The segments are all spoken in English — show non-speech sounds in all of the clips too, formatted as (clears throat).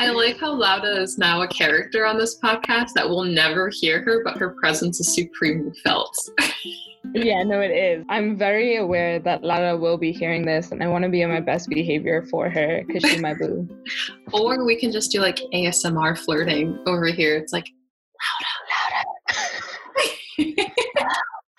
I like how Lauda is now a character on this podcast that we'll never hear her, but her presence is supremely felt. (laughs) yeah, no, it is. I'm very aware that Lara will be hearing this, and I want to be on my best behavior for her because she's my boo. (laughs) or we can just do like ASMR flirting over here. It's like, Louder, louder.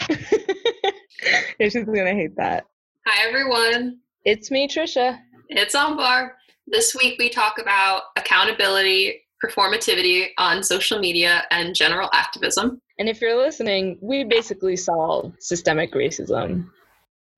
(laughs) yeah, she's gonna hate that. Hi, everyone. It's me, Trisha. It's on bar. This week we talk about accountability, performativity on social media, and general activism. And if you're listening, we basically solve systemic racism.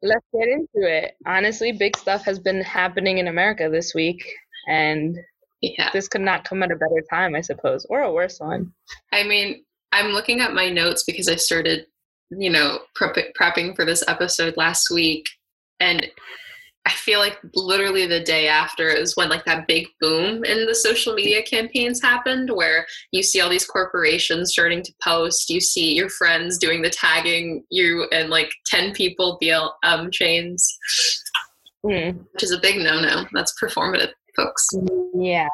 Let's get into it. Honestly, big stuff has been happening in America this week, and yeah. this could not come at a better time, I suppose, or a worse one. I mean, I'm looking at my notes because I started, you know, prepping for this episode last week, and I feel like literally the day after is when like that big boom in the social media campaigns happened where you see all these corporations starting to post, you see your friends doing the tagging you and like 10 people BL um, chains, mm. which is a big no-no. That's performative, folks. Yeah.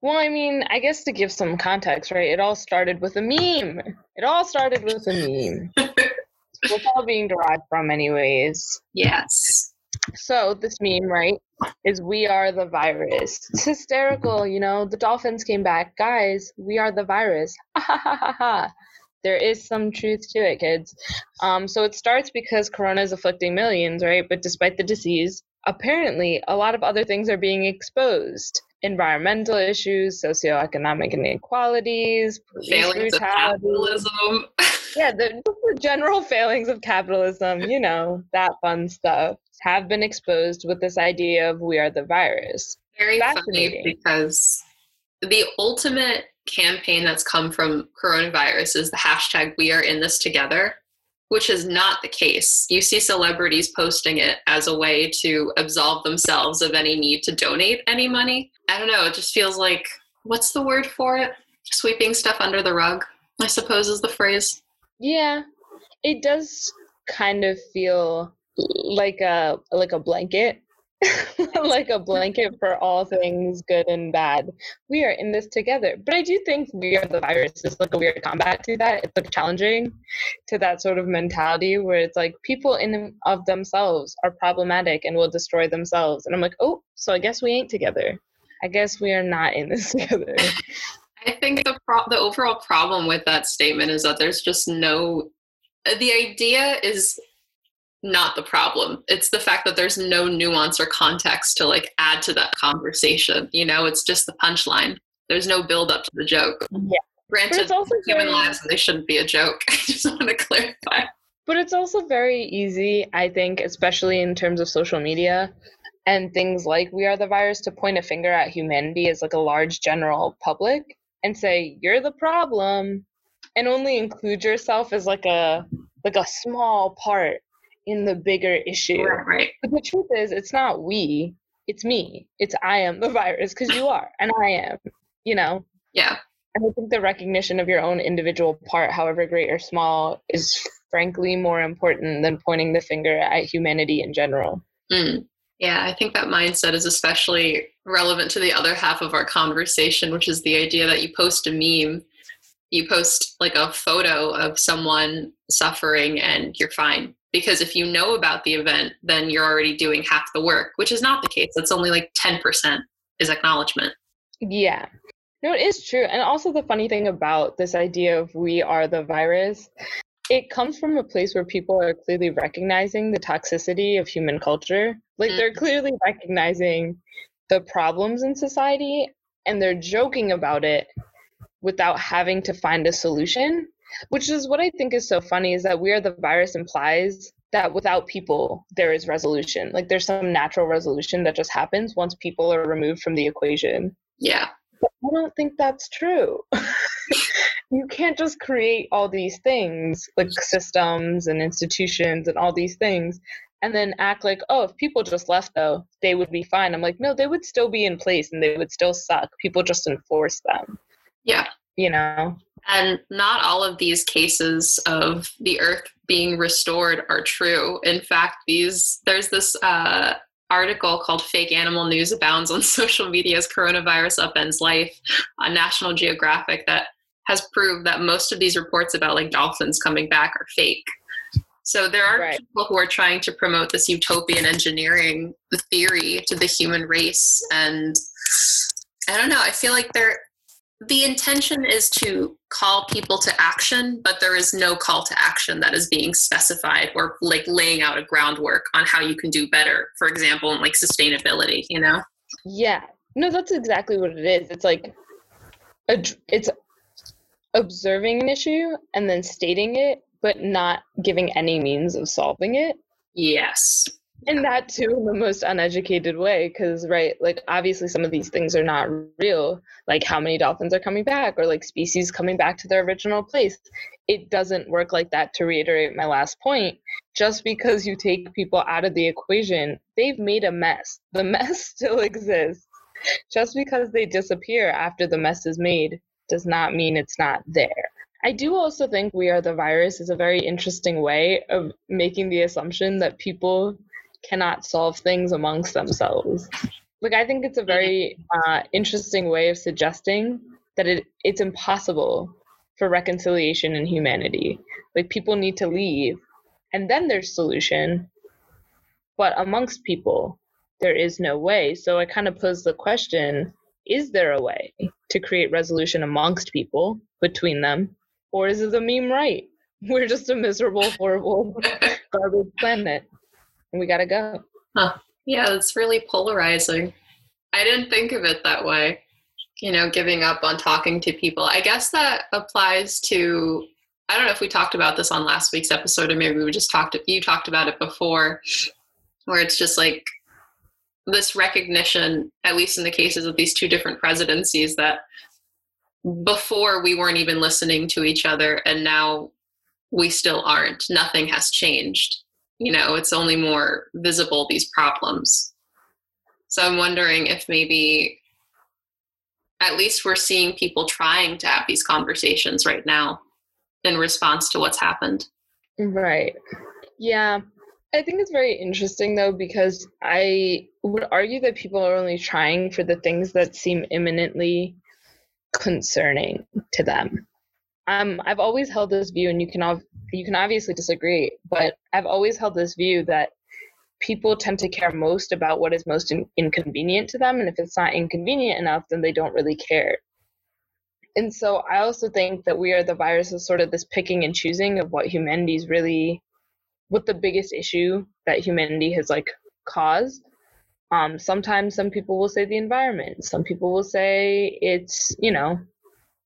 Well, I mean, I guess to give some context, right? It all started with a meme. It all started with a meme. (laughs) it's all being derived from anyways. Yes. So this meme, right, is we are the virus. It's hysterical, you know. The dolphins came back, guys. We are the virus. (laughs) there is some truth to it, kids. Um, so it starts because Corona is afflicting millions, right? But despite the disease, apparently a lot of other things are being exposed environmental issues, socioeconomic inequalities, failings of capitalism. (laughs) yeah, the, the, general failings of capitalism, you know, that fun stuff have been exposed with this idea of we are the virus. Very funny because the ultimate campaign that's come from coronavirus is the hashtag we are in this together, which is not the case. You see celebrities posting it as a way to absolve themselves of any need to donate any money. I don't know, it just feels like what's the word for it? Sweeping stuff under the rug, I suppose is the phrase. Yeah. It does kind of feel like a like a blanket (laughs) like a blanket for all things good and bad. We are in this together. But I do think we are the virus is like a weird combat to that. It's like challenging to that sort of mentality where it's like people in of themselves are problematic and will destroy themselves. And I'm like, oh, so I guess we ain't together. I guess we are not in this (laughs) together. I think the pro- the overall problem with that statement is that there's just no the idea is not the problem. It's the fact that there's no nuance or context to like add to that conversation. You know, it's just the punchline. There's no build up to the joke. Yeah. Granted, it's also human very, lives they shouldn't be a joke. (laughs) I just want to clarify. But it's also very easy, I think, especially in terms of social media and things like we are the virus to point a finger at humanity as like a large general public and say you're the problem and only include yourself as like a like a small part in the bigger issue. Right. But the truth is, it's not we, it's me. It's I am the virus because you are, and I am, you know? Yeah. And I think the recognition of your own individual part, however great or small, is frankly more important than pointing the finger at humanity in general. Mm. Yeah, I think that mindset is especially relevant to the other half of our conversation, which is the idea that you post a meme, you post like a photo of someone suffering, and you're fine because if you know about the event then you're already doing half the work which is not the case. It's only like 10% is acknowledgement. Yeah. No it is true. And also the funny thing about this idea of we are the virus it comes from a place where people are clearly recognizing the toxicity of human culture. Like mm-hmm. they're clearly recognizing the problems in society and they're joking about it without having to find a solution which is what I think is so funny is that we are the virus implies that without people there is resolution. Like there's some natural resolution that just happens once people are removed from the equation. Yeah. But I don't think that's true. (laughs) you can't just create all these things like systems and institutions and all these things and then act like, oh, if people just left though, they would be fine. I'm like, no, they would still be in place and they would still suck. People just enforce them. Yeah. You know? And not all of these cases of the earth being restored are true. In fact, these there's this uh, article called Fake Animal News Abounds on (laughs) Social Media's Coronavirus Upends Life on National Geographic that has proved that most of these reports about like dolphins coming back are fake. So there are right. people who are trying to promote this utopian engineering theory to the human race and I don't know, I feel like there the intention is to call people to action, but there is no call to action that is being specified or like laying out a groundwork on how you can do better, for example, in like sustainability, you know? Yeah. No, that's exactly what it is. It's like a, it's observing an issue and then stating it, but not giving any means of solving it. Yes and that too in the most uneducated way because right like obviously some of these things are not real. Like how many dolphins are coming back or like species coming back to their original place. It doesn't work like that to reiterate my last point. Just because you take people out of the equation they've made a mess. The (laughs) mess still exists. Just because they disappear after the mess is made does not mean it's not there. I do also think We Are the Virus is a very interesting way of making the assumption that people cannot solve things amongst themselves. Like I think it's a very uh, interesting way of suggesting that it, it's impossible for reconciliation in humanity. Like people need to leave, and then there's solution. But amongst people, there is no way. So I kind of pose the question: Is there a way to create resolution amongst people between them, or is it a meme right? (laughs) We're just a miserable, horrible, garbage planet and we got to go. Huh. Yeah, it's really polarizing. I didn't think of it that way. You know, giving up on talking to people. I guess that applies to I don't know if we talked about this on last week's episode or maybe we just talked you talked about it before where it's just like this recognition at least in the cases of these two different presidencies that before we weren't even listening to each other and now we still aren't nothing has changed you know it's only more visible these problems. So i'm wondering if maybe at least we're seeing people trying to have these conversations right now in response to what's happened. Right. Yeah. I think it's very interesting though because i would argue that people are only trying for the things that seem imminently concerning to them um, I've always held this view, and you can ov- you can obviously disagree, but I've always held this view that people tend to care most about what is most in- inconvenient to them, and if it's not inconvenient enough, then they don't really care. And so I also think that we are the virus of sort of this picking and choosing of what humanity's really, what the biggest issue that humanity has like caused. Um, sometimes some people will say the environment. Some people will say it's you know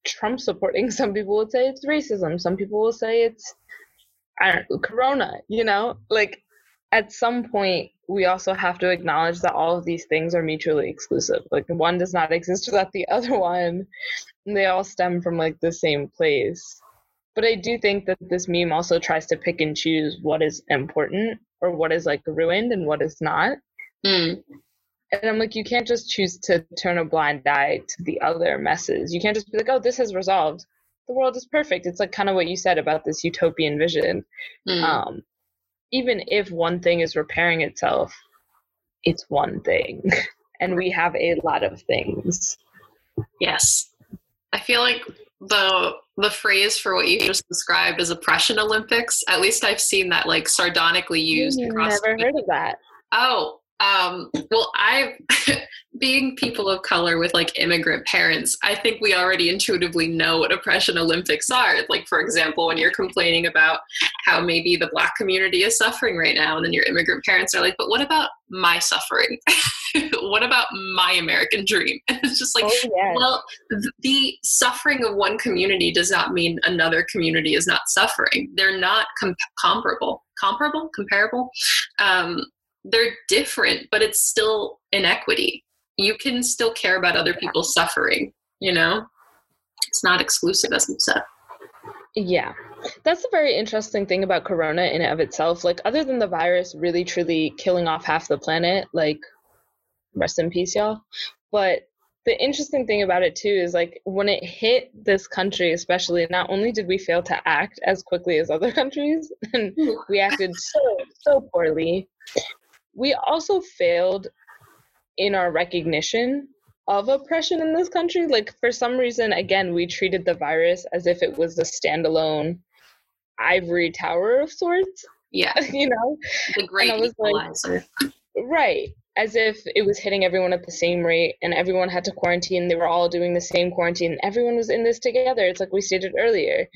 Trump supporting. (laughs) Some people would say it's racism. Some people will say it's I don't know, corona, you know? Like at some point we also have to acknowledge that all of these things are mutually exclusive. Like one does not (laughs) exist without the other one. And they all stem from like the same place. But I do think that this meme also tries to pick and choose what is important or what is like ruined and what is not. Mm. And I'm like, you can't just choose to turn a blind eye to the other messes. You can't just be like, oh, this has resolved. The world is perfect. It's like kind of what you said about this utopian vision. Mm. Um, even if one thing is repairing itself, it's one thing. (laughs) and we have a lot of things. Yes. I feel like the the phrase for what you just described is oppression Olympics. At least I've seen that like sardonically used. Never heard of that. Oh, um, well, I, (laughs) being people of color with like immigrant parents, I think we already intuitively know what oppression Olympics are. Like, for example, when you're complaining about how maybe the black community is suffering right now, and then your immigrant parents are like, but what about my suffering? (laughs) what about my American dream? And (laughs) it's just like, oh, yes. well, the suffering of one community does not mean another community is not suffering. They're not com- comparable. Comparable? Comparable? Um, they're different, but it's still inequity. You can still care about other people's suffering, you know? It's not exclusive, as you said. Yeah. That's a very interesting thing about Corona in and of itself. Like, other than the virus really truly killing off half the planet, like, rest in peace, y'all. But the interesting thing about it too is like when it hit this country especially not only did we fail to act as quickly as other (laughs) countries and we acted so so poorly we also failed in our recognition of oppression in this country. Like, for some reason, again, we treated the virus as if it was a standalone ivory tower of sorts. Yeah. (laughs) you know? The great equalizer. Like, right. As if it was hitting everyone at the same rate and everyone had to quarantine. They were all doing the same quarantine. Everyone was in this together. It's like we stated earlier.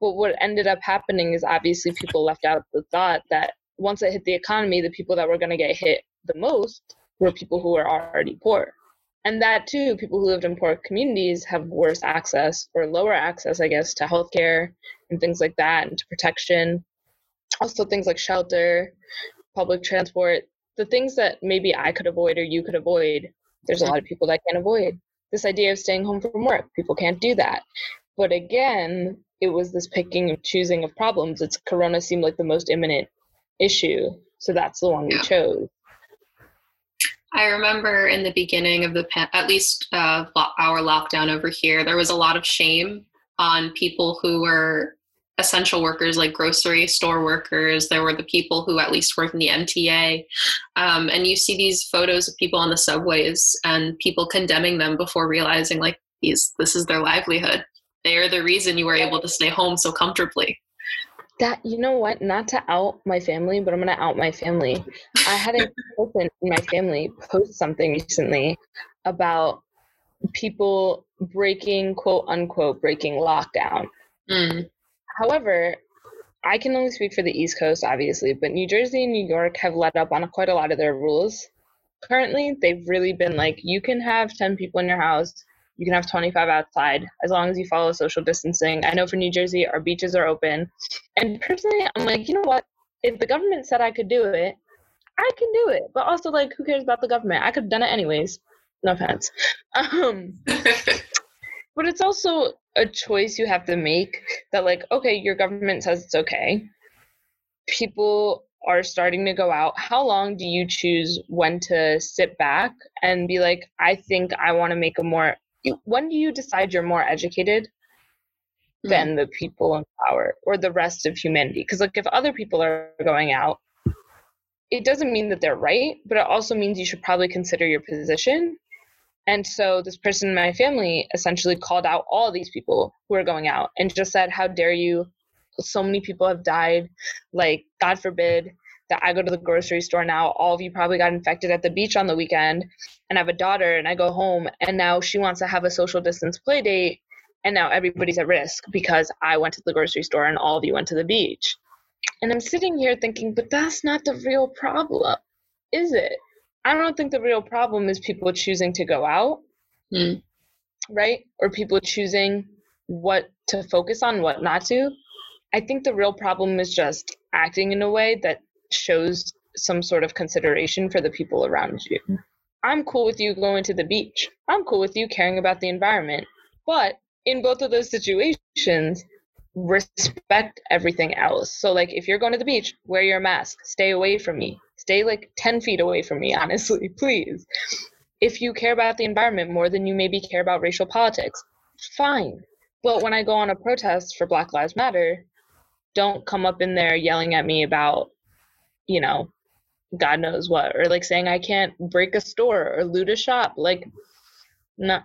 But what ended up happening is obviously people left out the thought that once it hit the economy, the people that were going to get hit the most were people who were already poor. And that too, people who lived in poor communities have worse access or lower access, I guess, to healthcare and things like that and to protection. Also, things like shelter, public transport, the things that maybe I could avoid or you could avoid. There's a lot of people that can't avoid. This idea of staying home from work, people can't do that. But again, it was this picking and choosing of problems. It's Corona seemed like the most imminent issue, so that's the one we chose. I remember in the beginning of the at least uh, our lockdown over here, there was a lot of shame on people who were essential workers, like grocery store workers. There were the people who at least worked in the MTA, um, and you see these photos of people on the subways and people condemning them before realizing like these this is their livelihood. They are the reason you were able to stay home so comfortably that you know what? Not to out my family but i'm gonna out my family. I had a (laughs) person in my family post something recently about people breaking quote unquote breaking lockdown. Mm. however i can only speak for the east coast obviously but new jersey and new york have let up on quite a lot of their rules. Currently they've really been like you can have 10 people in your house you can have 25 outside as long as you follow social distancing. I know for New Jersey, our beaches are open. And personally, I'm like, you know what? If the government said I could do it, I can do it. But also, like, who cares about the government? I could have done it anyways. No offense. (laughs) Um, (laughs) but it's also a choice you have to make that, like, okay, your government says it's okay. People are starting to go out. How long do you choose when to sit back and be like, I think I want to make a more when do you decide you're more educated mm. than the people in power or the rest of humanity? Because like if other people are going out, it doesn't mean that they're right, but it also means you should probably consider your position. And so this person in my family essentially called out all these people who are going out and just said, How dare you? So many people have died. Like, God forbid, that I go to the grocery store now. All of you probably got infected at the beach on the weekend, and I have a daughter, and I go home, and now she wants to have a social distance play date, and now everybody's at risk because I went to the grocery store and all of you went to the beach. And I'm sitting here thinking, but that's not the real problem, is it? I don't think the real problem is people choosing to go out, mm. right? Or people choosing what to focus on, what not to. I think the real problem is just acting in a way that shows some sort of consideration for the people around you. I'm cool with you going to the beach. I'm cool with you caring about the environment. But in both of those situations, respect everything else. So, like, if you're going to the beach, wear your mask, stay away from me, stay like 10 feet away from me, (laughs) honestly, please. If you care about the environment more than you maybe care about racial politics, fine. But when I go on a protest for Black Lives Matter, don't come up in there yelling at me about you know, God knows what, or like saying I can't break a store or loot a shop. Like, not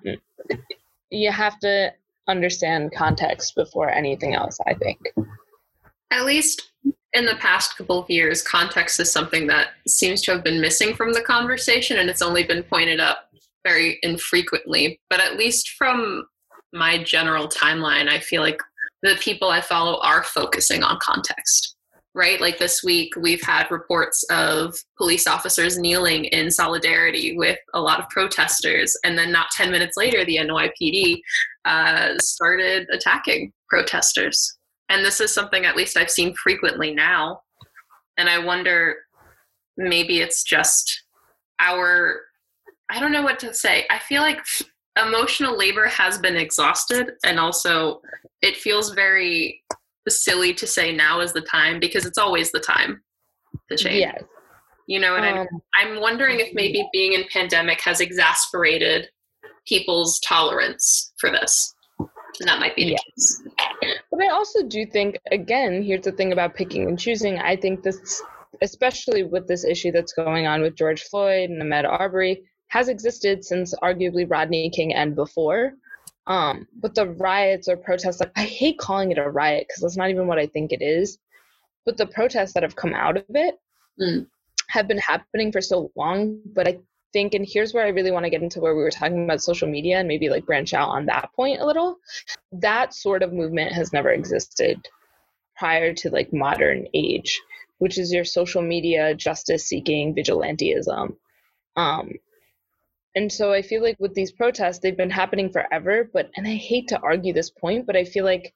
you have to understand context before anything else. I think. At least in the past couple of years, context is something that seems to have been missing from the conversation, and it's only been pointed up very infrequently. But at least from my general timeline, I feel like the people I follow are focusing on context right? Like this week, we've had reports of police officers kneeling in solidarity with a lot of protesters. And then, not 10 minutes later, the NYPD uh, started attacking protesters. And this is something at least I've seen frequently now. And I wonder maybe it's just our, I don't know what to say. I feel like emotional labor has been exhausted and also it feels very silly to say now is the time because it's always the time to change. Yes. You know what um, I mean? I'm wondering if maybe being in pandemic has exasperated people's tolerance for this. And that might be the yes. case. But I also do think, again, here's the thing about picking and choosing. I think this especially with this issue that's going on with George Floyd and Ahmaud Arbery, has existed since arguably Rodney King and before. Um, but the riots or protests, like I hate calling it a riot because that's not even what I think it is. But the protests that have come out of it mm. have been happening for so long. But I think, and here's where I really want to get into where we were talking about social media and maybe like branch out on that point a little. That sort of movement has never existed prior to like modern age, which is your social media justice seeking vigilantism. Um, and so I feel like with these protests, they've been happening forever. But, and I hate to argue this point, but I feel like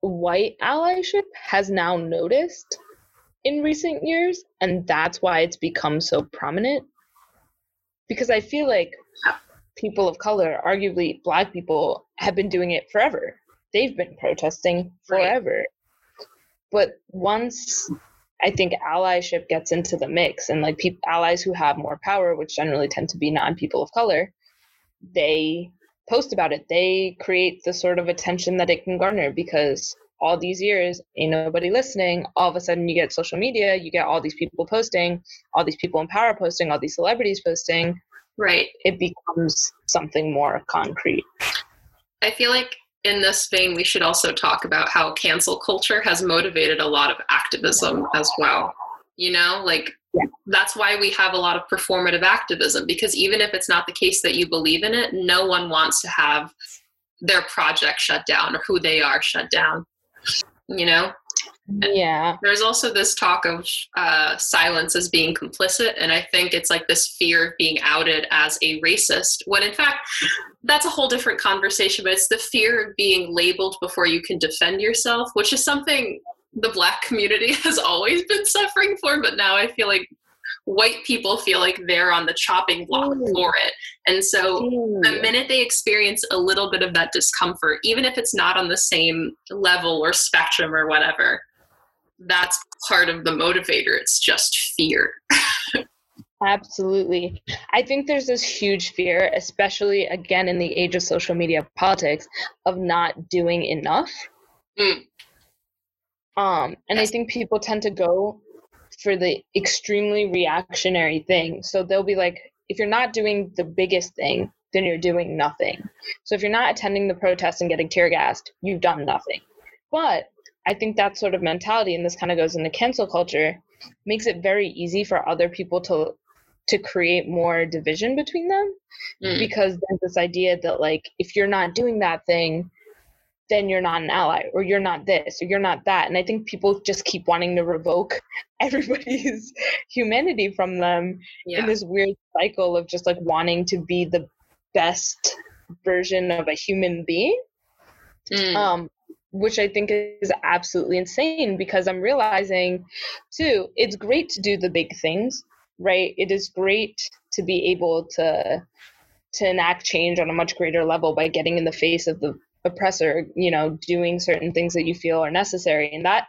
white allyship has now noticed in recent years. And that's why it's become so prominent. Because I feel like people of color, arguably black people, have been doing it forever. They've been protesting forever. Right. But once I think allyship gets into the mix, and like people, allies who have more power, which generally tend to be non people of color, they post about it. They create the sort of attention that it can garner because all these years ain't nobody listening. All of a sudden, you get social media, you get all these people posting, all these people in power posting, all these celebrities posting. Right. It becomes something more concrete. I feel like in this vein, we should also talk about how cancel culture has motivated a lot of activism as well. You know, like yeah. that's why we have a lot of performative activism because even if it's not the case that you believe in it, no one wants to have their project shut down or who they are shut down. You know? Yeah. There's also this talk of uh, silence as being complicit, and I think it's like this fear of being outed as a racist, when in fact, that's a whole different conversation, but it's the fear of being labeled before you can defend yourself, which is something the black community (laughs) has always been suffering for, but now I feel like white people feel like they're on the chopping block mm. for it. And so mm. the minute they experience a little bit of that discomfort, even if it's not on the same level or spectrum or whatever, that's part of the motivator. It's just fear. (laughs) Absolutely. I think there's this huge fear, especially again in the age of social media politics, of not doing enough. Mm. Um, and I think people tend to go for the extremely reactionary thing. So they'll be like, if you're not doing the biggest thing, then you're doing nothing. So if you're not attending the protest and getting tear gassed, you've done nothing. But I think that sort of mentality, and this kind of goes into cancel culture, makes it very easy for other people to to create more division between them mm. because there's this idea that like if you're not doing that thing then you're not an ally or you're not this or you're not that and i think people just keep wanting to revoke (laughs) everybody's (laughs) humanity from them yeah. in this weird cycle of just like wanting to be the best version of a human being mm. um which I think is absolutely insane because I'm realizing too, it's great to do the big things, right? It is great to be able to to enact change on a much greater level by getting in the face of the oppressor, you know, doing certain things that you feel are necessary. And that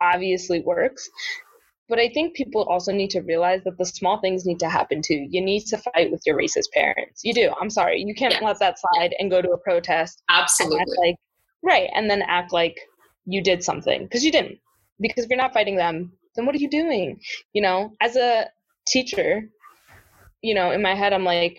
obviously works. But I think people also need to realize that the small things need to happen too. You need to fight with your racist parents. You do. I'm sorry. You can't yes. let that slide and go to a protest. Absolutely. Like Right. And then act like you did something because you didn't. Because if you're not fighting them, then what are you doing? You know, as a teacher, you know, in my head, I'm like,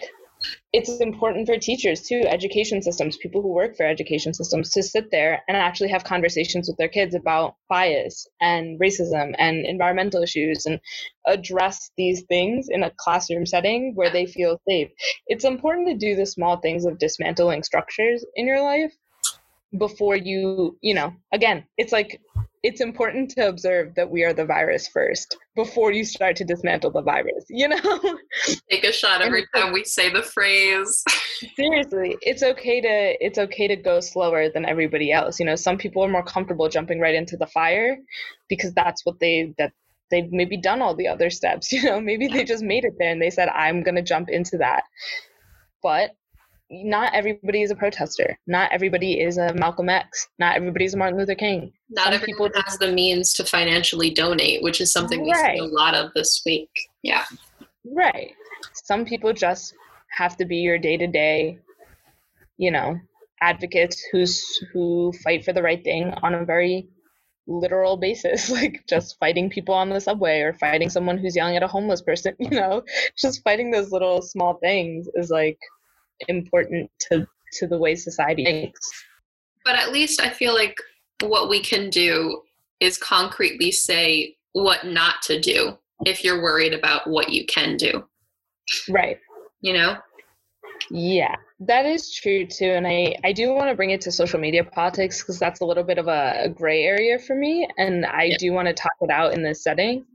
it's important for teachers too, education systems, people who work for education systems to sit there and actually have conversations with their kids about bias and racism and environmental issues and address these things in a classroom setting where they feel safe. It's important to do the small things of dismantling structures in your life before you, you know, again, it's like it's important to observe that we are the virus first before you start to dismantle the virus, you know? (laughs) Take a shot every time we say the phrase. (laughs) seriously, it's okay to it's okay to go slower than everybody else. You know, some people are more comfortable jumping right into the fire because that's what they that they've maybe done all the other steps, (laughs) you know, maybe they just made it there and they said I'm going to jump into that. But not everybody is a protester. Not everybody is a Malcolm X. Not everybody is a Martin Luther King. Not Some everyone people has the means to financially donate, which is something we right. see a lot of this week. Yeah. Right. Some people just have to be your day to day, you know, advocates who's who fight for the right thing on a very literal basis, (laughs) like just fighting people on the subway or fighting someone who's yelling at a homeless person, (laughs) you know, just fighting those little small things is like important to to the way society thinks. But at least I feel like what we can do is concretely say what not to do if you're worried about what you can do. Right. You know? Yeah, that is true too. And I, I do want to bring it to social media politics because that's a little bit of a, a, gray area for me. And I yeah. do want to talk it out in this setting.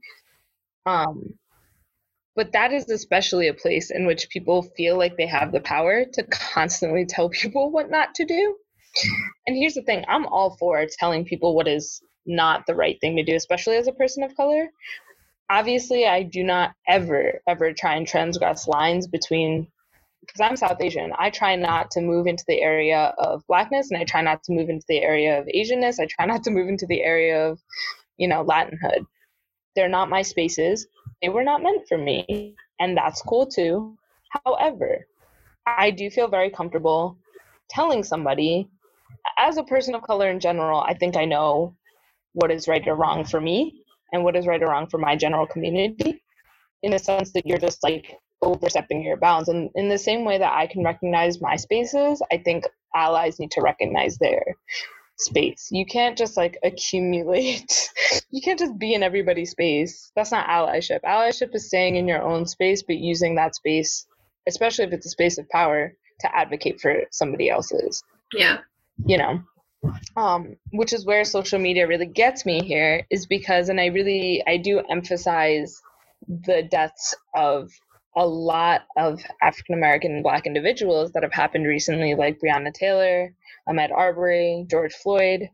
Um, but that is especially a place in which people feel like they have the power to constantly tell (laughs) people what not to do. And here's the thing I'm all for telling people what is not the right thing to do, especially as a person of color. Obviously, I do not ever, ever try and transgress lines between, because I'm South Asian, I try not to move into the area of blackness and I try not to move into the area of Asianness. I try not to move into the area of, you know, Latinhood. They're not my spaces they were not meant for me. And that's cool too. However, I do feel very comfortable telling somebody, as a person of color in general, I think I know what is right or wrong for me and what is right or wrong for my general community in the sense that you're just like overstepping your bounds. And in the same way that I can recognize my spaces, I think allies need to recognize their space. You can't just like accumulate. (laughs) you can't just be in everybody's space. That's not allyship. Allyship is staying in your own space, but using that space, especially if it's a space of power, to advocate for somebody else's. Yeah. You know. Um, which is where social media really gets me here is because and I really I do emphasize the deaths of a lot of African American and Black individuals that have happened recently, like Breonna Taylor, Ahmaud Arbery, George Floyd,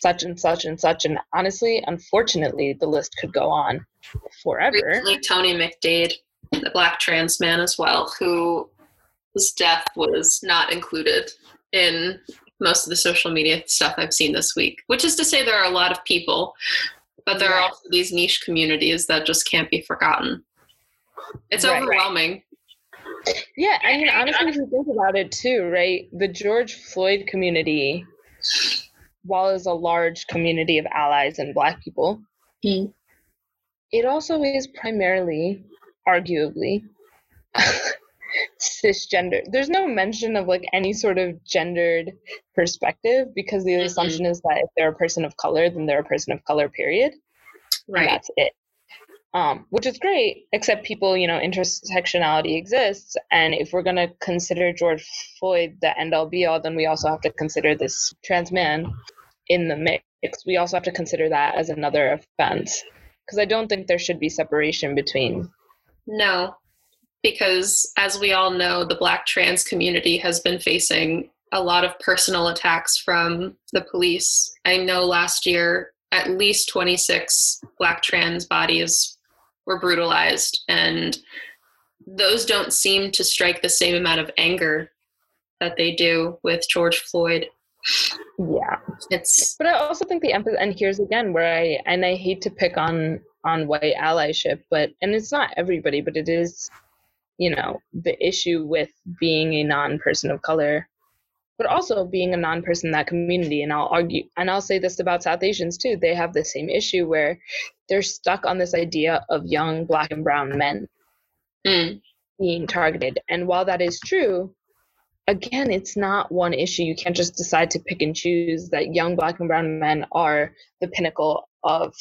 such and such and such. And honestly, unfortunately, the list could go on forever. Recently, Tony McDade, the Black trans man as well, who his death was not included in most of the social media stuff I've seen this week, which is to say there are a lot of people, but there are also these niche communities that just can't be forgotten. It's right. overwhelming. Yeah, I mean, honestly, if you think about it too, right? The George Floyd community, while is a large community of allies and Black people, mm. it also is primarily, arguably, (laughs) cisgender. There's no mention of like any sort of gendered perspective because the mm-hmm. assumption is that if they're a person of color, then they're a person of color, period. Right. And that's it um, which is great, except people, you know, intersectionality exists. And if we're going to consider George Floyd the end all be all, then we also have to consider this trans man in the mix. We also have to consider that as another offense. Because I don't think there should be separation between. No, because as we all know, the black trans community has been facing a lot of personal attacks from the police. I know last year at least 26 black trans bodies were brutalized and those don't seem to strike the same amount of anger that they do with George Floyd. Yeah. It's But I also think the emphasis and here's again where I and I hate to pick on on white allyship, but and it's not everybody, but it is you know, the issue with being a non person of color but also being a non-person in that community. And i'll argue and i'll say this about south asians too they have the same issue where they're stuck on this idea of young black and brown men mm. being targeted. And while that is true again it's not one issue. You can't just decide to pick and choose that young black and brown men are the pinnacle of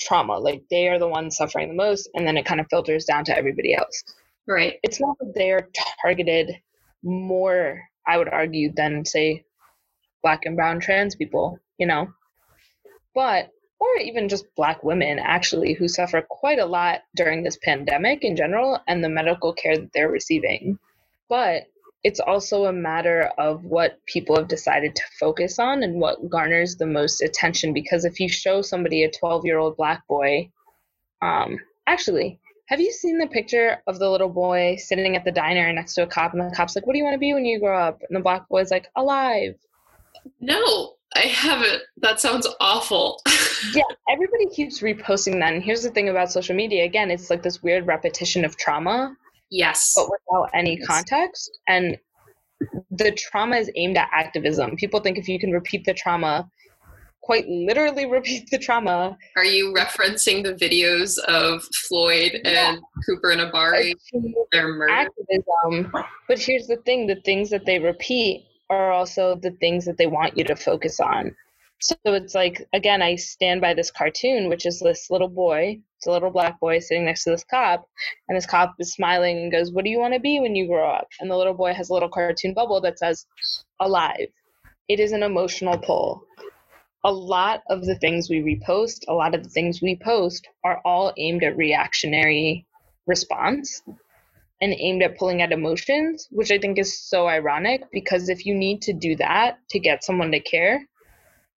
trauma. Like they are the ones suffering the most and then it kind of filters down to everybody else. Right. It's not that they're targeted more I would argue, than say black and brown trans people, you know. But or even just black women actually who suffer quite a lot during this pandemic in general and the medical care that they're receiving. But it's also a matter of what people have decided to focus on and what garners the most attention because if you show somebody a 12 year old black boy um, actually have you seen the picture of the little boy sitting at the diner next to a cop, and the cop's like, "What do you want to be when you grow up?" And the black boy's like, "Alive." No, I haven't. That sounds awful. (laughs) yeah, everybody keeps reposting that. And here's the thing about social media again, it's like this weird repetition of trauma. Yes. But without any yes. context. And the trauma is aimed at activism. People think if you can repeat the trauma quite literally (laughs) repeat the trauma. Are you referencing the videos of Floyd yeah. and Cooper and Arbery? Their murder. Activism. But here's the thing: the things that they repeat are also the things that they want you to focus on. So it's like again, I stand by this cartoon, which is this little boy. It's a little black boy sitting next to this cop, and this cop is smiling and goes, "What do you want to be when you grow up?" And the little boy has a little cartoon bubble that says, "Alive." It is an emotional pull a lot of the things we repost, a lot of the things we post are all aimed at reactionary response and aimed at pulling at emotions, which I think is so ironic because if you need to do that to get someone to care,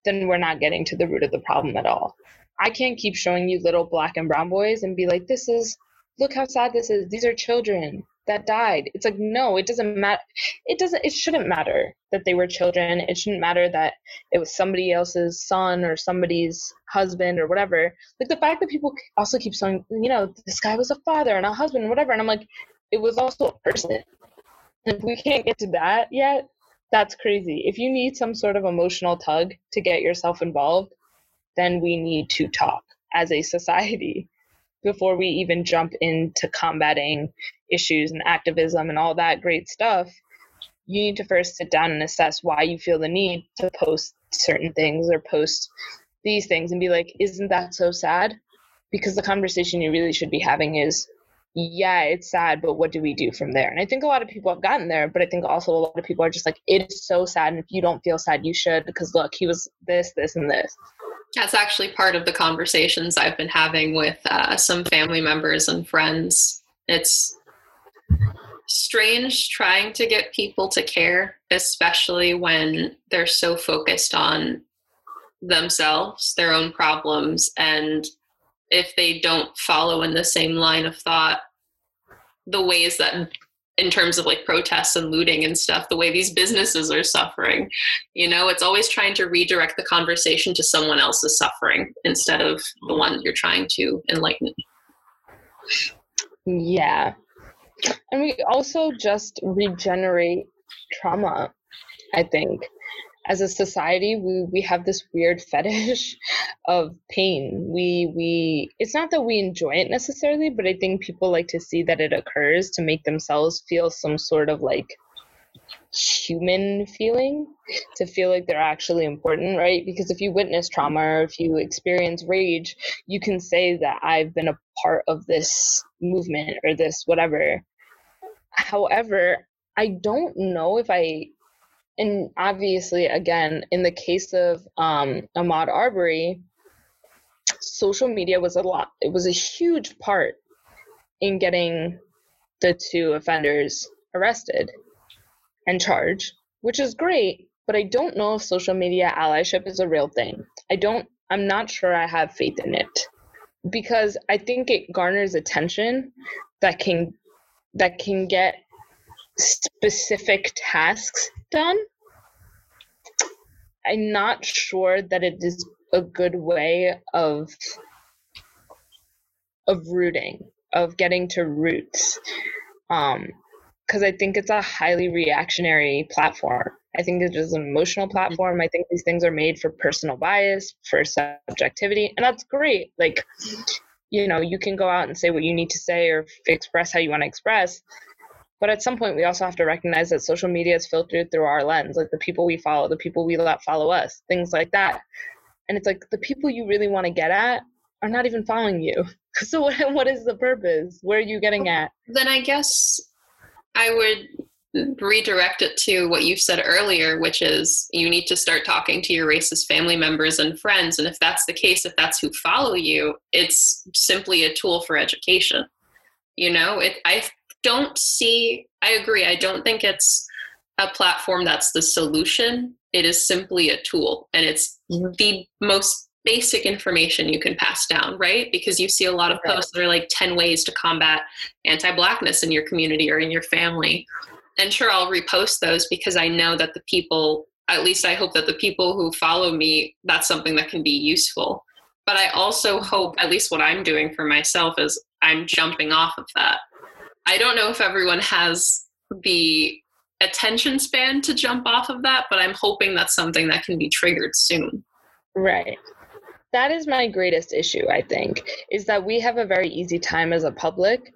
then we're not getting to the root of the problem at all. I can't keep showing you little black and brown boys and be like, this is, look how sad this is. These are children that died. It's like, no, it doesn't matter. It doesn't, it shouldn't matter that they were children. It shouldn't matter that it was somebody else's son or somebody's husband or whatever. Like the fact that people also keep saying, you know, this guy was a father and a husband and whatever. And I'm like, it was also a person. If we can't get to that yet, that's crazy. If you need some sort of emotional tug to get yourself involved, then we need to talk as a society before we even jump into combating issues and activism and all that great stuff, you need to first sit down and assess why you feel the need to post certain things or post these things and be like, isn't that so sad? Because the conversation you really should be having is, yeah, it's sad, but what do we do from there? And I think a lot of people have gotten there, but I think also a lot of people are just like, it is so sad. And if you don't feel sad, you should, because look, he was this, this, and this. That's actually part of the conversations I've been having with uh, some family members and friends. It's strange trying to get people to care, especially when they're so focused on themselves, their own problems, and if they don't follow in the same line of thought, the ways that in terms of like protests and looting and stuff, the way these businesses are suffering. You know, it's always trying to redirect the conversation to someone else's suffering instead of the one you're trying to enlighten. Yeah. And we also just regenerate trauma, I think. As a society, we, we have this weird fetish (laughs) of pain. We we it's not that we enjoy it necessarily, but I think people like to see that it occurs to make themselves feel some sort of like human feeling to feel like they're actually important, right? Because if you witness trauma or if you experience rage, you can say that I've been a part of this movement or this whatever. However, I don't know if I, and obviously, again, in the case of um, Ahmaud Arbery, social media was a lot, it was a huge part in getting the two offenders arrested and charged, which is great, but I don't know if social media allyship is a real thing. I don't, I'm not sure I have faith in it because I think it garners attention that can that can get specific tasks done. I'm not sure that it is a good way of of rooting, of getting to roots. Um, because I think it's a highly reactionary platform. I think it is an emotional platform. I think these things are made for personal bias, for subjectivity, and that's great. Like, you know, you can go out and say what you need to say or express how you want to express. But at some point, we also have to recognize that social media is filtered through our lens, like the people we follow, the people we let follow us, things like that. And it's like the people you really want to get at are not even following you. (laughs) So what, what is the purpose? Where are you getting at? Then I guess I would redirect it to what you said earlier, which is you need to start talking to your racist family members and friends. And if that's the case, if that's who follow you, it's simply a tool for education. You know, it, I don't see, I agree, I don't think it's a platform that's the solution. It is simply a tool, and it's mm-hmm. the most basic information you can pass down, right? Because you see a lot of posts that are like 10 ways to combat anti Blackness in your community or in your family. And sure, I'll repost those because I know that the people, at least I hope that the people who follow me, that's something that can be useful. But I also hope, at least what I'm doing for myself, is I'm jumping off of that. I don't know if everyone has the attention span to jump off of that, but I'm hoping that's something that can be triggered soon. Right. That is my greatest issue, I think, is that we have a very easy time as a public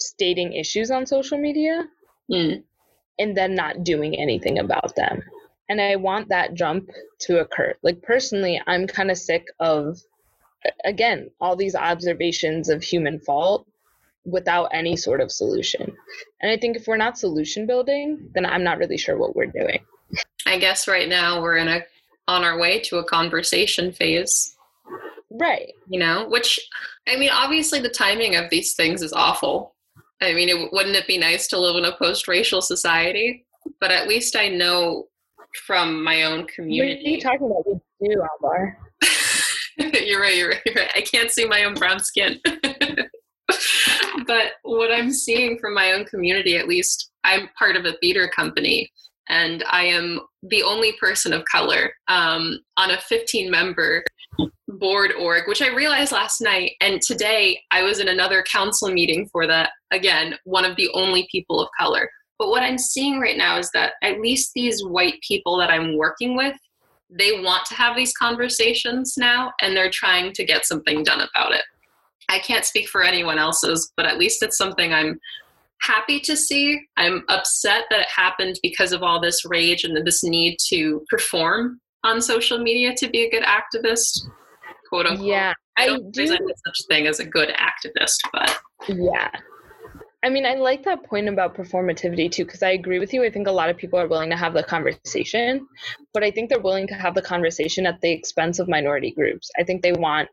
stating issues on social media Mm. and then not doing anything about them. And I want that jump to occur. Like, personally, I'm kind of sick of, again, all these observations of human fault without any sort of solution. And I think if we're not solution building, then I'm not really sure what we're doing. I guess right now we're in a on our way to a conversation phase, Right. you know, which I mean, obviously the timing of these things is awful. I mean, it, wouldn't it be nice to live in a post-racial society? But at least I know from my own community. What are you talking about? We do, Alvar. (laughs) you're right, you're right, you're right. I can't see my own brown skin. (laughs) (laughs) but what I'm seeing from my own community, at least, I'm part of a theater company, and I am the only person of color um, on a 15 member board org, which I realized last night. And today I was in another council meeting for that. Again, one of the only people of color. But what I'm seeing right now is that at least these white people that I'm working with, they want to have these conversations now and they're trying to get something done about it. I can't speak for anyone else's, but at least it's something I'm happy to see. I'm upset that it happened because of all this rage and this need to perform on social media to be a good activist, quote unquote. Yeah. I I don't do present such thing as a good activist, but Yeah. I mean, I like that point about performativity too, because I agree with you. I think a lot of people are willing to have the conversation, but I think they're willing to have the conversation at the expense of minority groups. I think they want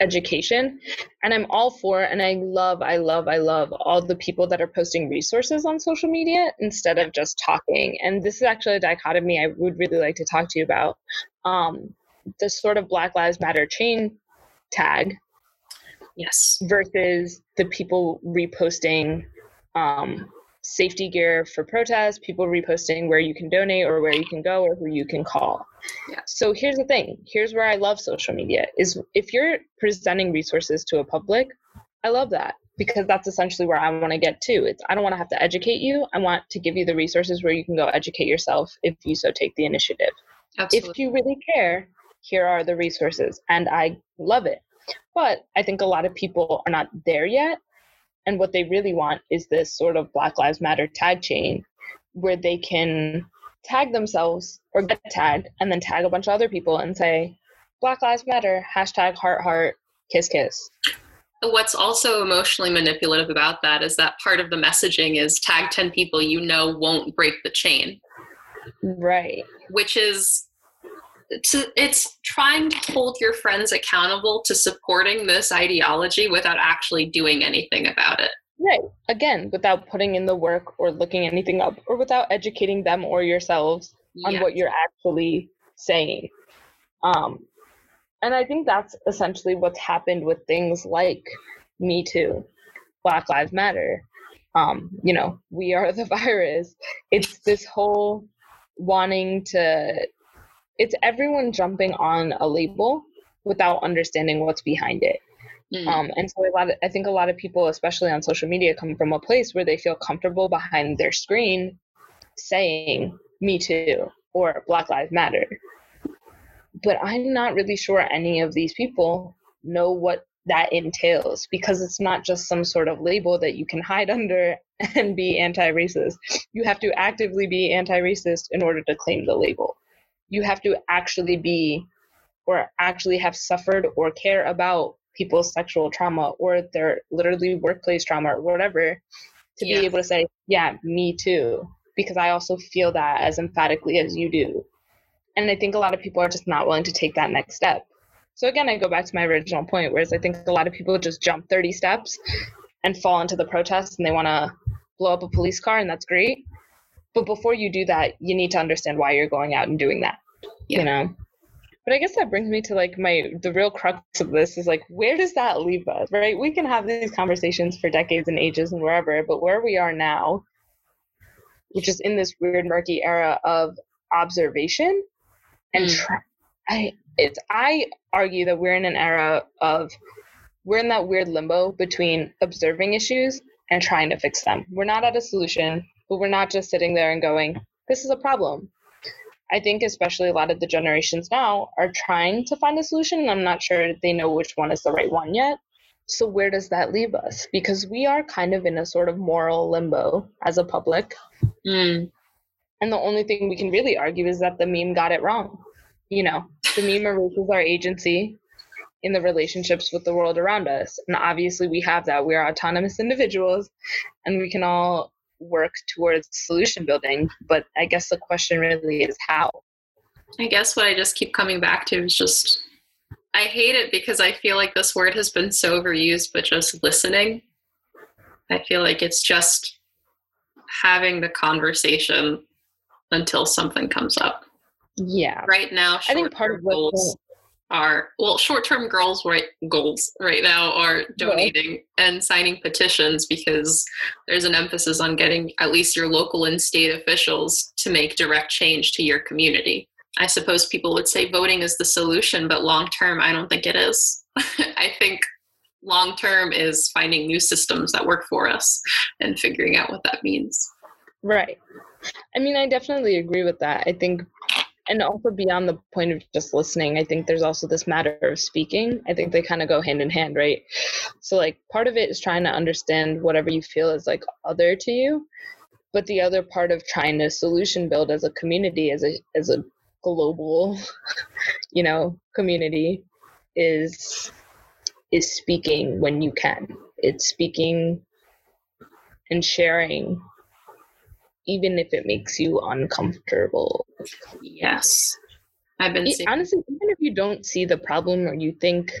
education, and I'm all for. And I love, I love, I love all the people that are posting resources on social media instead of just talking. And this is actually a dichotomy I would really like to talk to you about. Um, the sort of Black Lives Matter chain tag yes. versus the people reposting um, safety gear for protests, people reposting where you can donate or where you can go or who you can call. Yeah. So here's the thing. Here's where I love social media is if you're presenting resources to a public, I love that because that's essentially where I want to get to. It's I don't want to have to educate you. I want to give you the resources where you can go educate yourself if you so take the initiative Absolutely. if you really care, here are the resources. And I love it. But I think a lot of people are not there yet. And what they really want is this sort of Black Lives Matter tag chain where they can tag themselves or get tagged and then tag a bunch of other people and say, Black Lives Matter, hashtag heart heart, kiss kiss. What's also emotionally manipulative about that is that part of the messaging is tag 10 people you know won't break the chain, Right. which is to, it's trying to hold your friends accountable to supporting this ideology without actually doing anything about it. Right. Again, without putting in the work or looking anything up or without educating them or yourselves on Yeah. what you're actually saying. Um, and I think that's essentially what's happened with things like Me Too, Black Lives Matter. Um, you know, we are the (laughs) virus. It's this whole wanting to, it's everyone jumping on a label without understanding what's behind it. Mm. Um, and so a lot of, I think a lot of people, especially on social media, come from a place where they feel comfortable behind their screen saying "Me Too" or "Black Lives Matter." But I'm not really sure any of these people know what that entails because it's not just some sort of label that you can hide under (laughs) and be anti-racist. You have to actively be anti-racist in order to claim the label. You have to actually be or actually have suffered or care about people's sexual trauma or their literally workplace trauma or whatever to Yeah. be able to say, yeah, me too, because I also feel that as emphatically as you do. And I think a lot of people are just not willing to take that next step. So again, I go back to my original point, whereas I think a lot of people just jump 30 steps and fall into the protest and they want to blow up a police car, and that's great. But before you do that, you need to understand why you're going out and doing that. Yeah. You know? But I guess that brings me to like my the real crux of this is like where does that leave us, right? We can have these conversations for decades and ages and wherever, but where we are now, which is in this weird murky era of observation and Mm. try, I it's I argue that we're in an era of we're in that weird limbo between observing issues and trying to fix them. We're not at a solution, but we're not just sitting there and going, this is a problem. I think especially a lot of the generations now are trying to find a solution. And I'm not sure they know which one is the right one yet. So where does that leave us? Because we are kind of in a sort of moral limbo as a public. Mm. And the only thing we can really argue is that the meme got it wrong. You know, the meme erases our agency in the relationships with the world around us. And obviously, we have that. We are autonomous individuals and we can all work towards solution building. But I guess the question really is how. I guess what I just keep coming back to is just I hate it because I feel like this word has been so overused, but just listening. I feel like it's just having the conversation until something comes up. Yeah. Right now, I think part of goals are well, short-term goals right goals right now are donating and signing petitions because there's an emphasis on getting at least your local and state officials to make direct change to your community. I suppose people would say voting is the solution, but long term, I don't think it is. (laughs) I think long term is finding new systems that work for us and figuring out what that means. Right. I mean, I definitely agree with that. I think, and also beyond the point of just listening, I think there's also this matter of speaking. I think they kind of go hand in hand, right? So, like, part of it is trying to understand whatever you feel is like other to you. But the other part of trying to solution build as a community, as a as a global, (laughs) you know, community is is speaking when you can. It's speaking and sharing even if it makes you uncomfortable. Yes. I've been seeing- honestly, even if you don't see the problem or you think,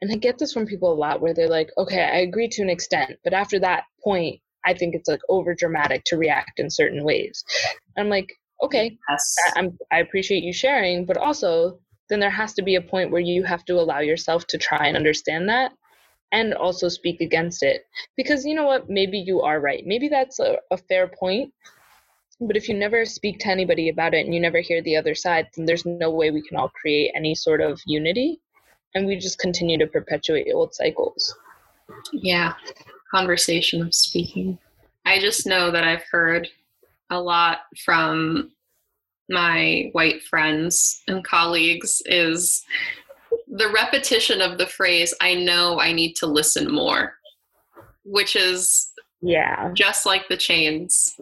and I get this from people a lot where they're like, okay, I agree to an extent, but after that point, I think it's like over dramatic to react in certain ways. I'm like, okay, yes. I, I'm, I appreciate you sharing, but also then there has to be a point where you have to allow yourself to try and understand that and also speak against it. Because you know what? Maybe you are right. Maybe that's a, a fair point. But if you never speak to anybody about it and you never hear the other side, then there's no way we can all create any sort of unity. And we just continue to perpetuate old cycles. Yeah. Conversation of speaking. I just know that I've heard a lot from my white friends and colleagues is the repetition of the phrase i know i need to listen more which is yeah. just like the chains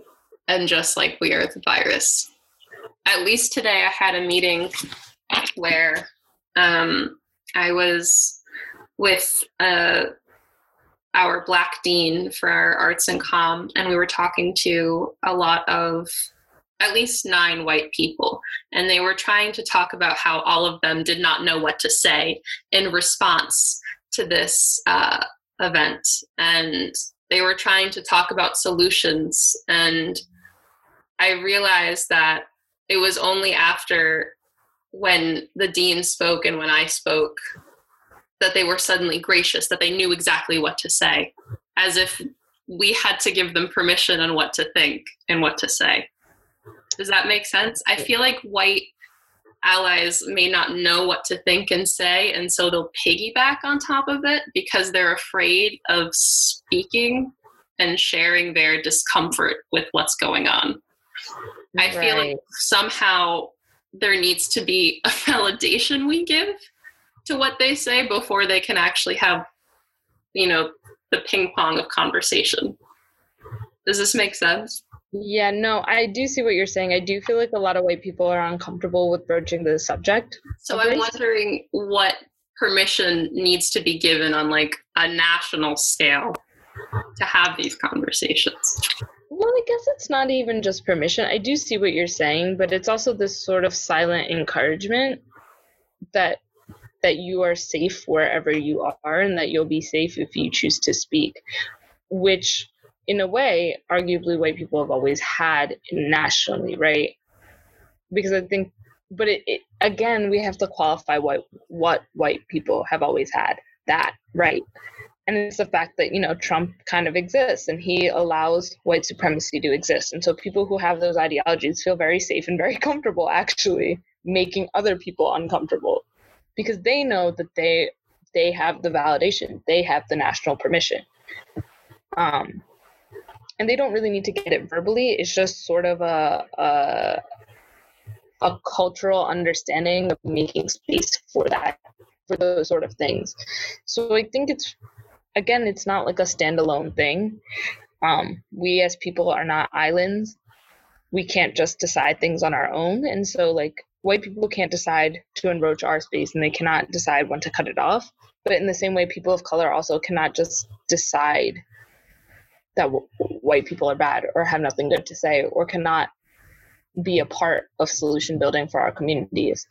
and just like we are the virus. At least today i had a meeting where um, i was with uh, our black dean for our arts and com and we were talking to a lot of at least nine white people, and they were trying to talk about how all of them did not know what to say in response to this uh, event. And they were trying to talk about solutions. And I realized that it was only after when the dean spoke and when I spoke that they were suddenly gracious, that they knew exactly what to say, as if we had to give them permission on what to think and what to say. Does that make sense? I feel like white allies may not know what to think and say, and so they'll piggyback on top of it because they're afraid of speaking and sharing their discomfort with what's going on. I right. feel like somehow there needs to be a (laughs) validation we give to what they say before they can actually have, you know, the ping pong of conversation. Does this make sense? Yeah, no, I do see what you're saying. I do feel like a lot of white people are uncomfortable with broaching the subject. So I'm wondering what permission needs to be given on like a national scale to have these conversations. Well, I guess it's not even just permission. I do see what you're saying, but it's also this sort of silent encouragement that that you are safe wherever you are and that you'll be safe if you choose to speak, which in a way, arguably white people have always had nationally, right? Because I think, but it, it again, we have to qualify what what white people have always had that right, and it's the fact that you know Trump kind of exists and he allows white supremacy to exist, and so people who have those ideologies feel very safe and very (laughs) comfortable actually making other people uncomfortable because they know that they they have the validation, they have the national permission. Um, and they don't really need to get it verbally. It's just sort of a, a a cultural understanding of making space for that for those sort of things. So i think it's again it's not like a standalone thing. Um, we as people are not islands. We can't just decide things on our own and so like white people can't decide to encroach our space and they cannot decide when to cut it off. But in the same way people of color also cannot just decide that w- white people are bad or have nothing good to say or cannot be a part of solution building for our communities.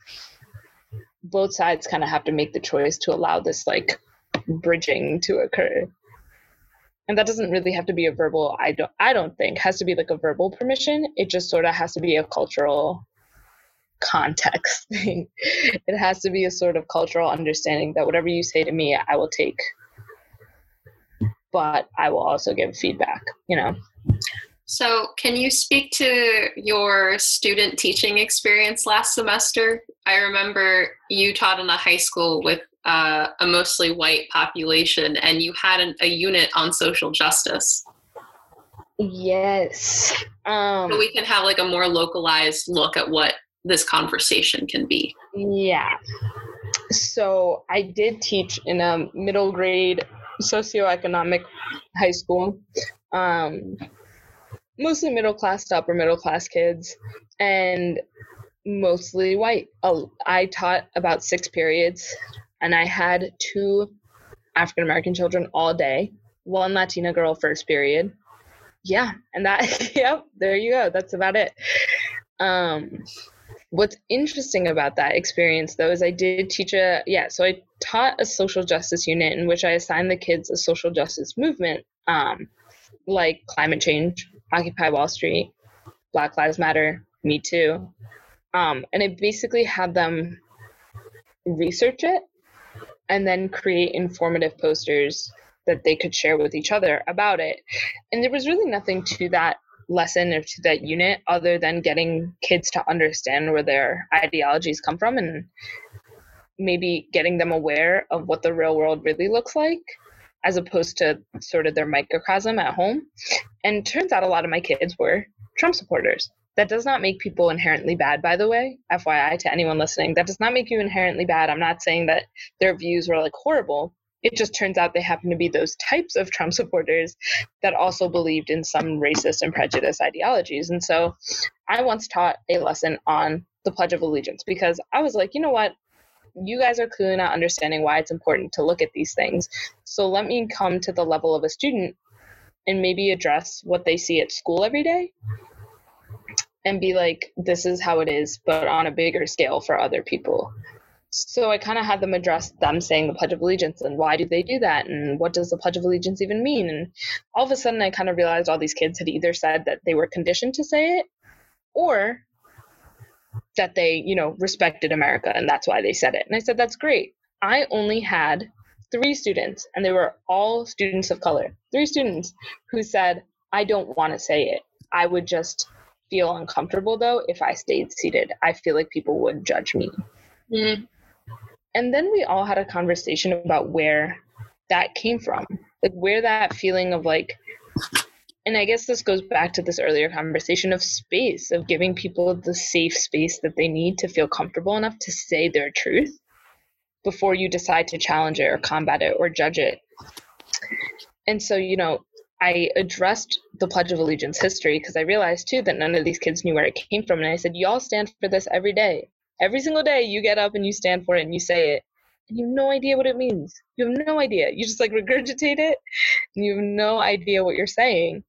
Both sides kind of have to make the choice to allow this like bridging to occur. And that doesn't really have to be a verbal i don't i don't think has to be like a verbal permission. It just sort of has to be a cultural context (laughs) thing. It has to be a sort of cultural understanding that whatever you say to me i will take but i will also give feedback you know so, can you speak to your student teaching experience last semester? I remember you taught in a high school with uh, a mostly white population, and you had an, a unit on social justice. Yes. Um, so we can have like a more localized look at what this conversation can be. Yeah. So I did teach in a middle grade socioeconomic high school. Um, mostly middle class to upper middle class kids and mostly white. I taught about six periods and I had two African American children all day, one Latina girl first period. Yeah, and that (laughs) yep, there you go. That's about it. Um what's interesting about that experience though is I did teach a yeah, so I taught a social justice unit in which I assigned the kids a social justice movement um like climate change, Occupy Wall Street, Black Lives Matter, Me Too. Um, and it basically had them research it and then create informative posters that they could share with each other about it. And there was really nothing to that lesson or to that unit other than getting kids to understand where their ideologies come from and maybe getting them aware of what the real world really looks like as opposed to sort of their microcosm at home. And turns out a lot of my kids were Trump supporters. That does not make people inherently bad, by the way. FYI to anyone listening, that does not make you inherently bad. I'm not saying that their views were like horrible. It just turns out they happen to be those types of Trump supporters that also believed in some racist and prejudice ideologies. And so I once taught a lesson on the Pledge of Allegiance because I was like, you know what? you guys are clearly not understanding why it's important to look at these things. So let me come to the level of a student and maybe address what they see at school every day and be like, this is how it is, but on a bigger scale for other people. So I kind of had them address them saying the Pledge of Allegiance and why do they do that and what does the Pledge of Allegiance even mean? And all of a sudden I kind of realized all these kids had either said that they were conditioned to say it or that they, you know, respected America and that's why they said it. And I said, that's great. I only had three students, and they were all students of color, three students who said, I don't want to say it. I would just feel uncomfortable though if I stayed seated. I feel like people would judge me. Mm. And then we all had a conversation about where that came from, like where that feeling of like, and I guess this goes back to this earlier conversation of space, of giving people the safe space that they need to feel comfortable enough to say their truth before you decide to challenge it or combat it or judge it. And so, you know, I addressed the Pledge of Allegiance history because I realized too that none of these kids knew where it came from. And I said, Y'all stand for this every day. Every single day you get up and you stand for it and you say it and you have no idea what it means. You have no idea. You just like regurgitate it and you have no idea what you're saying.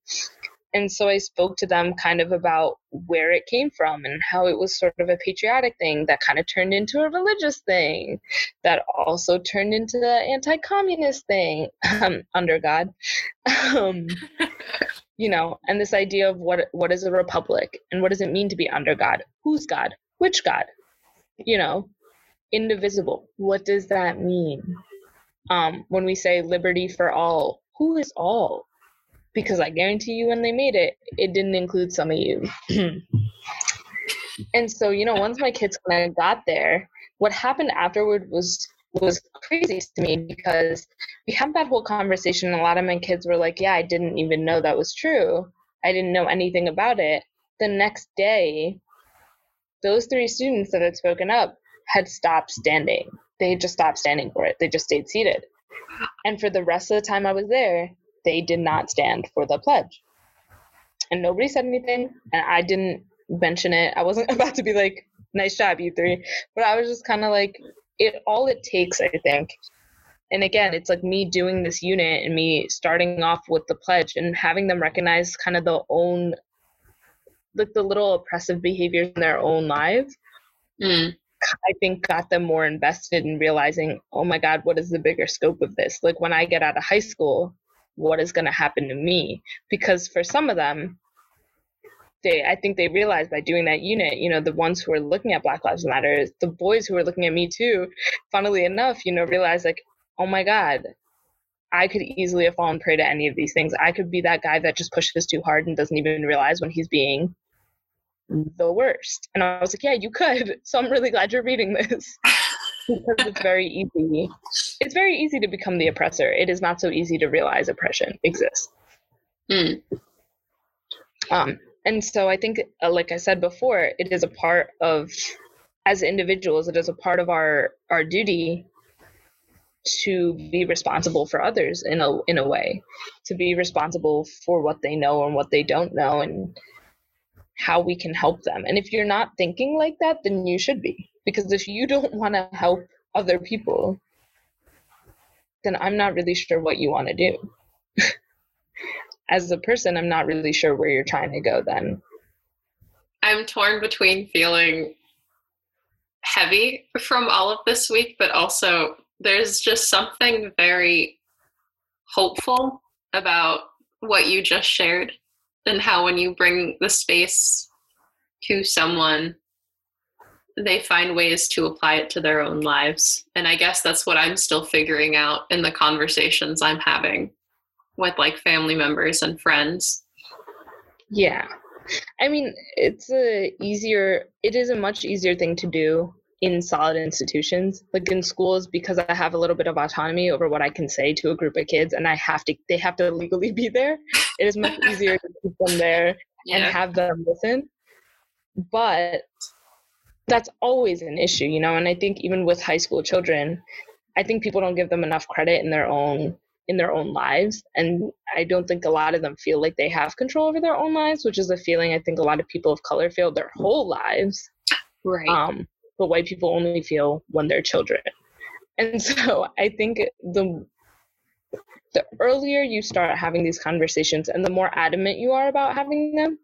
And so I spoke to them kind of about where it came from and how it was sort of a patriotic thing that kind of turned into a religious thing that also turned into the anti communist thing um, under God. Um, (laughs) you know, and this idea of what what is a republic and what does it mean to be under God? Who's God? Which God? You know, indivisible. What does that mean? Um, when we say liberty for all, who is all? Because I guarantee you, when they made it, it didn't include some of you. (clears throat) and so, you know, once my kids kind of got there, what happened afterward was was crazy to me because we had that whole conversation and a lot of my kids were like yeah i didn't even know that was true i didn't know anything about it the next day those three students that had spoken up had stopped standing. They had just stopped standing for it. They just stayed seated. And for the rest of the time I was there, they did not stand for the pledge. And nobody said anything, and I didn't mention it. I wasn't (laughs) about to be like, nice job, you three. But I was just kind of like, it all it takes, I think. And again, it's like me doing this unit and me starting off with the pledge and having them recognize kind of the own, like the little oppressive behaviors in their own lives. Mm. I think got them more invested in realizing, oh my God, what is the bigger scope of this? Like when I get out of high school, what is going to happen to me? Because for some of them, they I think they realized by doing that unit, you know, the ones who are looking at Black Lives Matter, the boys who are looking at me too, funnily enough, you know, realize like, oh my God, I could easily have fallen prey to any of these things. I could be that guy that just pushes too hard and doesn't even realize when he's being the worst. And I was like, yeah, you could. (laughs) So I'm really glad you're reading this. (laughs) because it's very easy. It's very easy to become the oppressor. It is not so easy to realize oppression exists. Mm. Um, and so I think, uh, like I said before, it is a part of, as individuals, it is a part of our our duty to be responsible for others in a in a way, to be responsible for what they know and what they don't know, and how we can help them. And if you're not thinking like that, then you should be, because if you don't want to help other people, then I'm not really sure what you want to do. (laughs) as a person, I'm not really sure where you're trying to go then. I'm torn between feeling heavy from all of this week, but also there's just something very hopeful about what you just shared and how when you bring the space to someone they find ways to apply it to their own lives and i guess that's what i'm still figuring out in the conversations i'm having with like family members and friends. Yeah. I mean, it's a easier it is a much easier thing to do in solid institutions like in schools because i have a little bit of autonomy over what i can say to a group of kids and i have to they have to legally be there it is much easier to keep them there yeah. and have them listen but that's always an issue you know and i think even with high school children i think people don't give them enough credit in their own in their own lives. And I don't think a lot of them feel like they have control over their own lives, which is a feeling I think a lot of people of color feel their whole lives. Right. Um, but white people only feel when they're children. And (laughs) so I think the the earlier you start having these conversations and the more adamant you are about having them,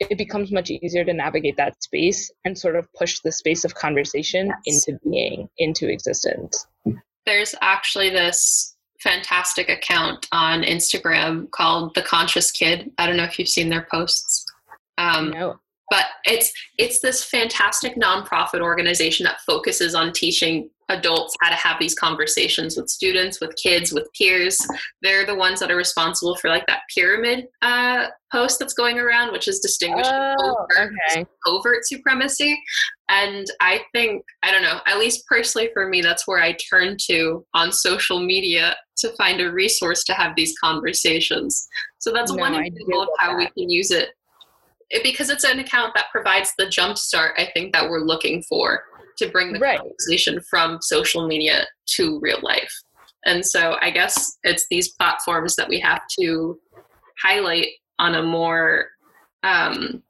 it becomes much easier to navigate that space and sort of push the space of conversation yes. into being, into existence. There's actually this fantastic account on Instagram called The Conscious Kid. I don't know if you've seen their posts. Um, no. But it's it's this fantastic nonprofit organization that focuses on teaching adults how to have these conversations with students, with kids, with peers. They're the ones that are responsible for like that pyramid uh, post that's going around, which is distinguished oh, overt, okay. overt supremacy. And I think, I don't know, at least personally for me, that's where I turn to on social media to find a resource to have these conversations. So that's no, one example of how that. we can use it. It. Because it's an account that provides the jump start, I think, that we're looking for to bring the right. conversation from social media to real life. And so I guess it's these platforms that we have to highlight on a more um,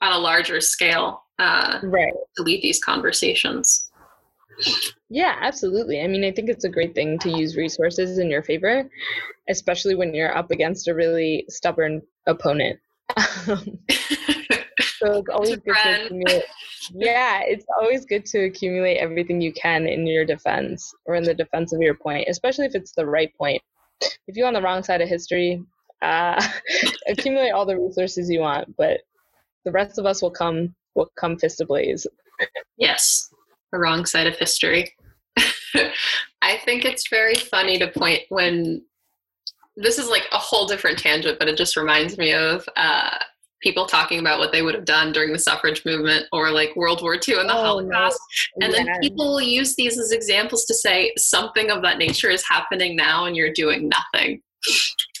on a larger scale uh, right. to lead these conversations. Yeah, absolutely. I mean, I think it's a great thing to use resources in your favor, especially when you're up against a really stubborn opponent. (laughs) so it's always good to accumulate. Yeah, it's always good to accumulate everything you can in your defense or in the defense of your point, especially if it's the right point. If you're on the wrong side of history, uh, (laughs) accumulate all the resources you want, but the rest of us will come will come fist ablaze. Yes, the wrong side of history. (laughs) I think it's very funny to point when this is like a whole different tangent, but it just reminds me of uh, people talking about what they would have done during the suffrage movement or like World War II and the oh, Holocaust. No. And yeah. then people use these as examples to say something of that nature is happening now and you're doing nothing.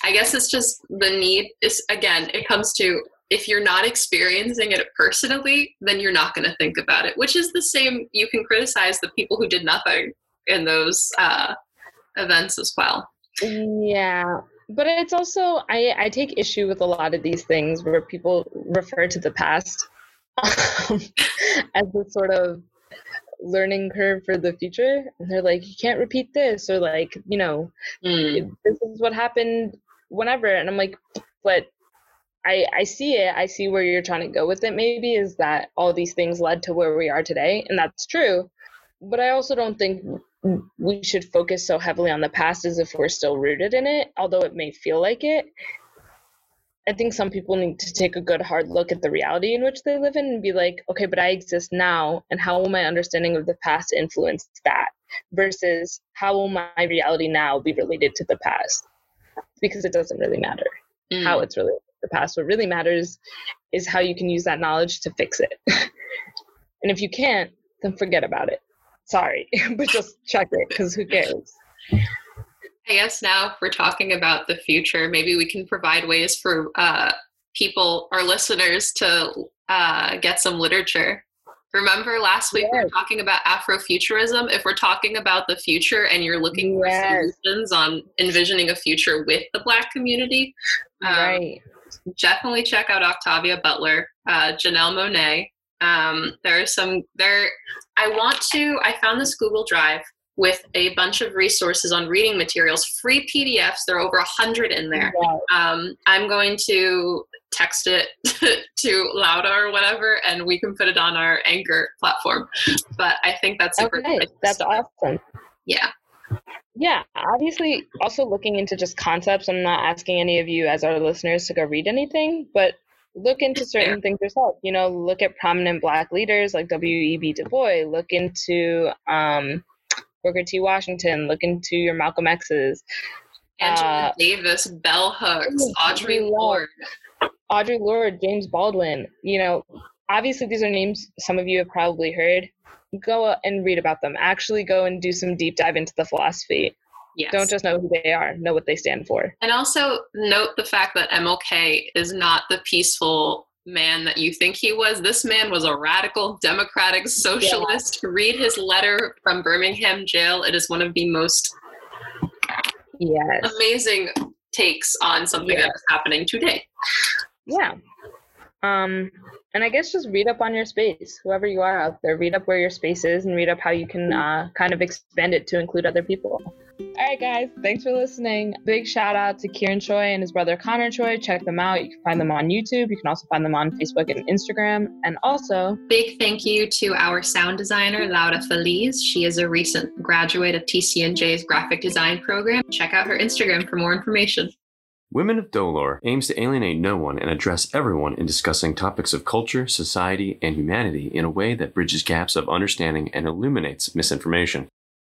I guess it's just the need is again, it comes to if you're not experiencing it personally, then you're not going to think about it, which is the same. You can criticize the people who did nothing in those uh, events as well. Yeah. But it's also, I, I take issue with a lot of these things where people refer to the past (laughs) as a sort of learning curve for the future. And they're like, you can't repeat this, or like, you know, mm. this is what happened whenever. And I'm like, but I, I see it. I see where you're trying to go with it, maybe, is that all these things led to where we are today. And that's true. But I also don't think we should focus so heavily on the past as if we're still rooted in it, although it may feel like it. I think some people need to take a good hard look at the reality in which they live in and be like, okay, but I exist now, and how will my understanding of the past influence that? Versus how will my reality now be related to the past? Because it doesn't really matter mm. how it's related to the past. What really matters is how you can use that knowledge to fix it. (laughs) and if you can't, then forget about it. Sorry, (laughs) but just check it because who cares? I guess now if we're talking about the future, maybe we can provide ways for uh, people, our listeners, to uh, get some literature. Remember last week yes. we were talking about Afrofuturism? If we're talking about the future and you're looking yes. for solutions on envisioning a future with the Black community, um, right. definitely check out Octavia Butler, uh, Janelle Monáe. Um, there are some there. I want to. I found this Google Drive with a bunch of resources on reading materials, free PDFs. There are over a hundred in there. Um, I'm going to text it (laughs) to Laura or whatever, and we can put it on our Anchor platform. But I think that's super. Okay, that's awesome. Yeah. Yeah, obviously, also looking into just concepts. I'm not asking any of you as our listeners to go read anything, but look into (clears throat) certain things yourself. You know, look at prominent Black leaders like W.E.B. Du Bois. Look into um, Booker T. Washington, look into your Malcolm X's. Angela uh, Davis, Bell Hooks, Audre Lorde. Audre Lorde, James Baldwin. You know, obviously these are names some of you have probably heard. Go and read about them. Actually go and do some deep dive into the philosophy. Yes. Don't just know who they are, know what they stand for. And also note the fact that MLK is not the peaceful man that you think he was. This man was a radical democratic socialist. Yeah. Read his letter from Birmingham jail. It is one of the most yes. amazing takes on something yes. that is happening today. Yeah. Um, and I guess just read up on your space, whoever you are out there. Read up where your space is and read up how you can uh, kind of expand it to include other people. All right, guys, thanks for listening. Big shout out to Kieran Choi and his brother Connor Choi. Check them out. You can find them on YouTube. You can also find them on Facebook and Instagram. And also, big thank you to our sound designer, Laura Feliz. She is a recent graduate of TCNJ's graphic design program. Check out her Instagram for more information. Women of Dolor aims to alienate no one and address everyone in discussing topics of culture, society, and humanity in a way that bridges gaps of understanding and illuminates misinformation.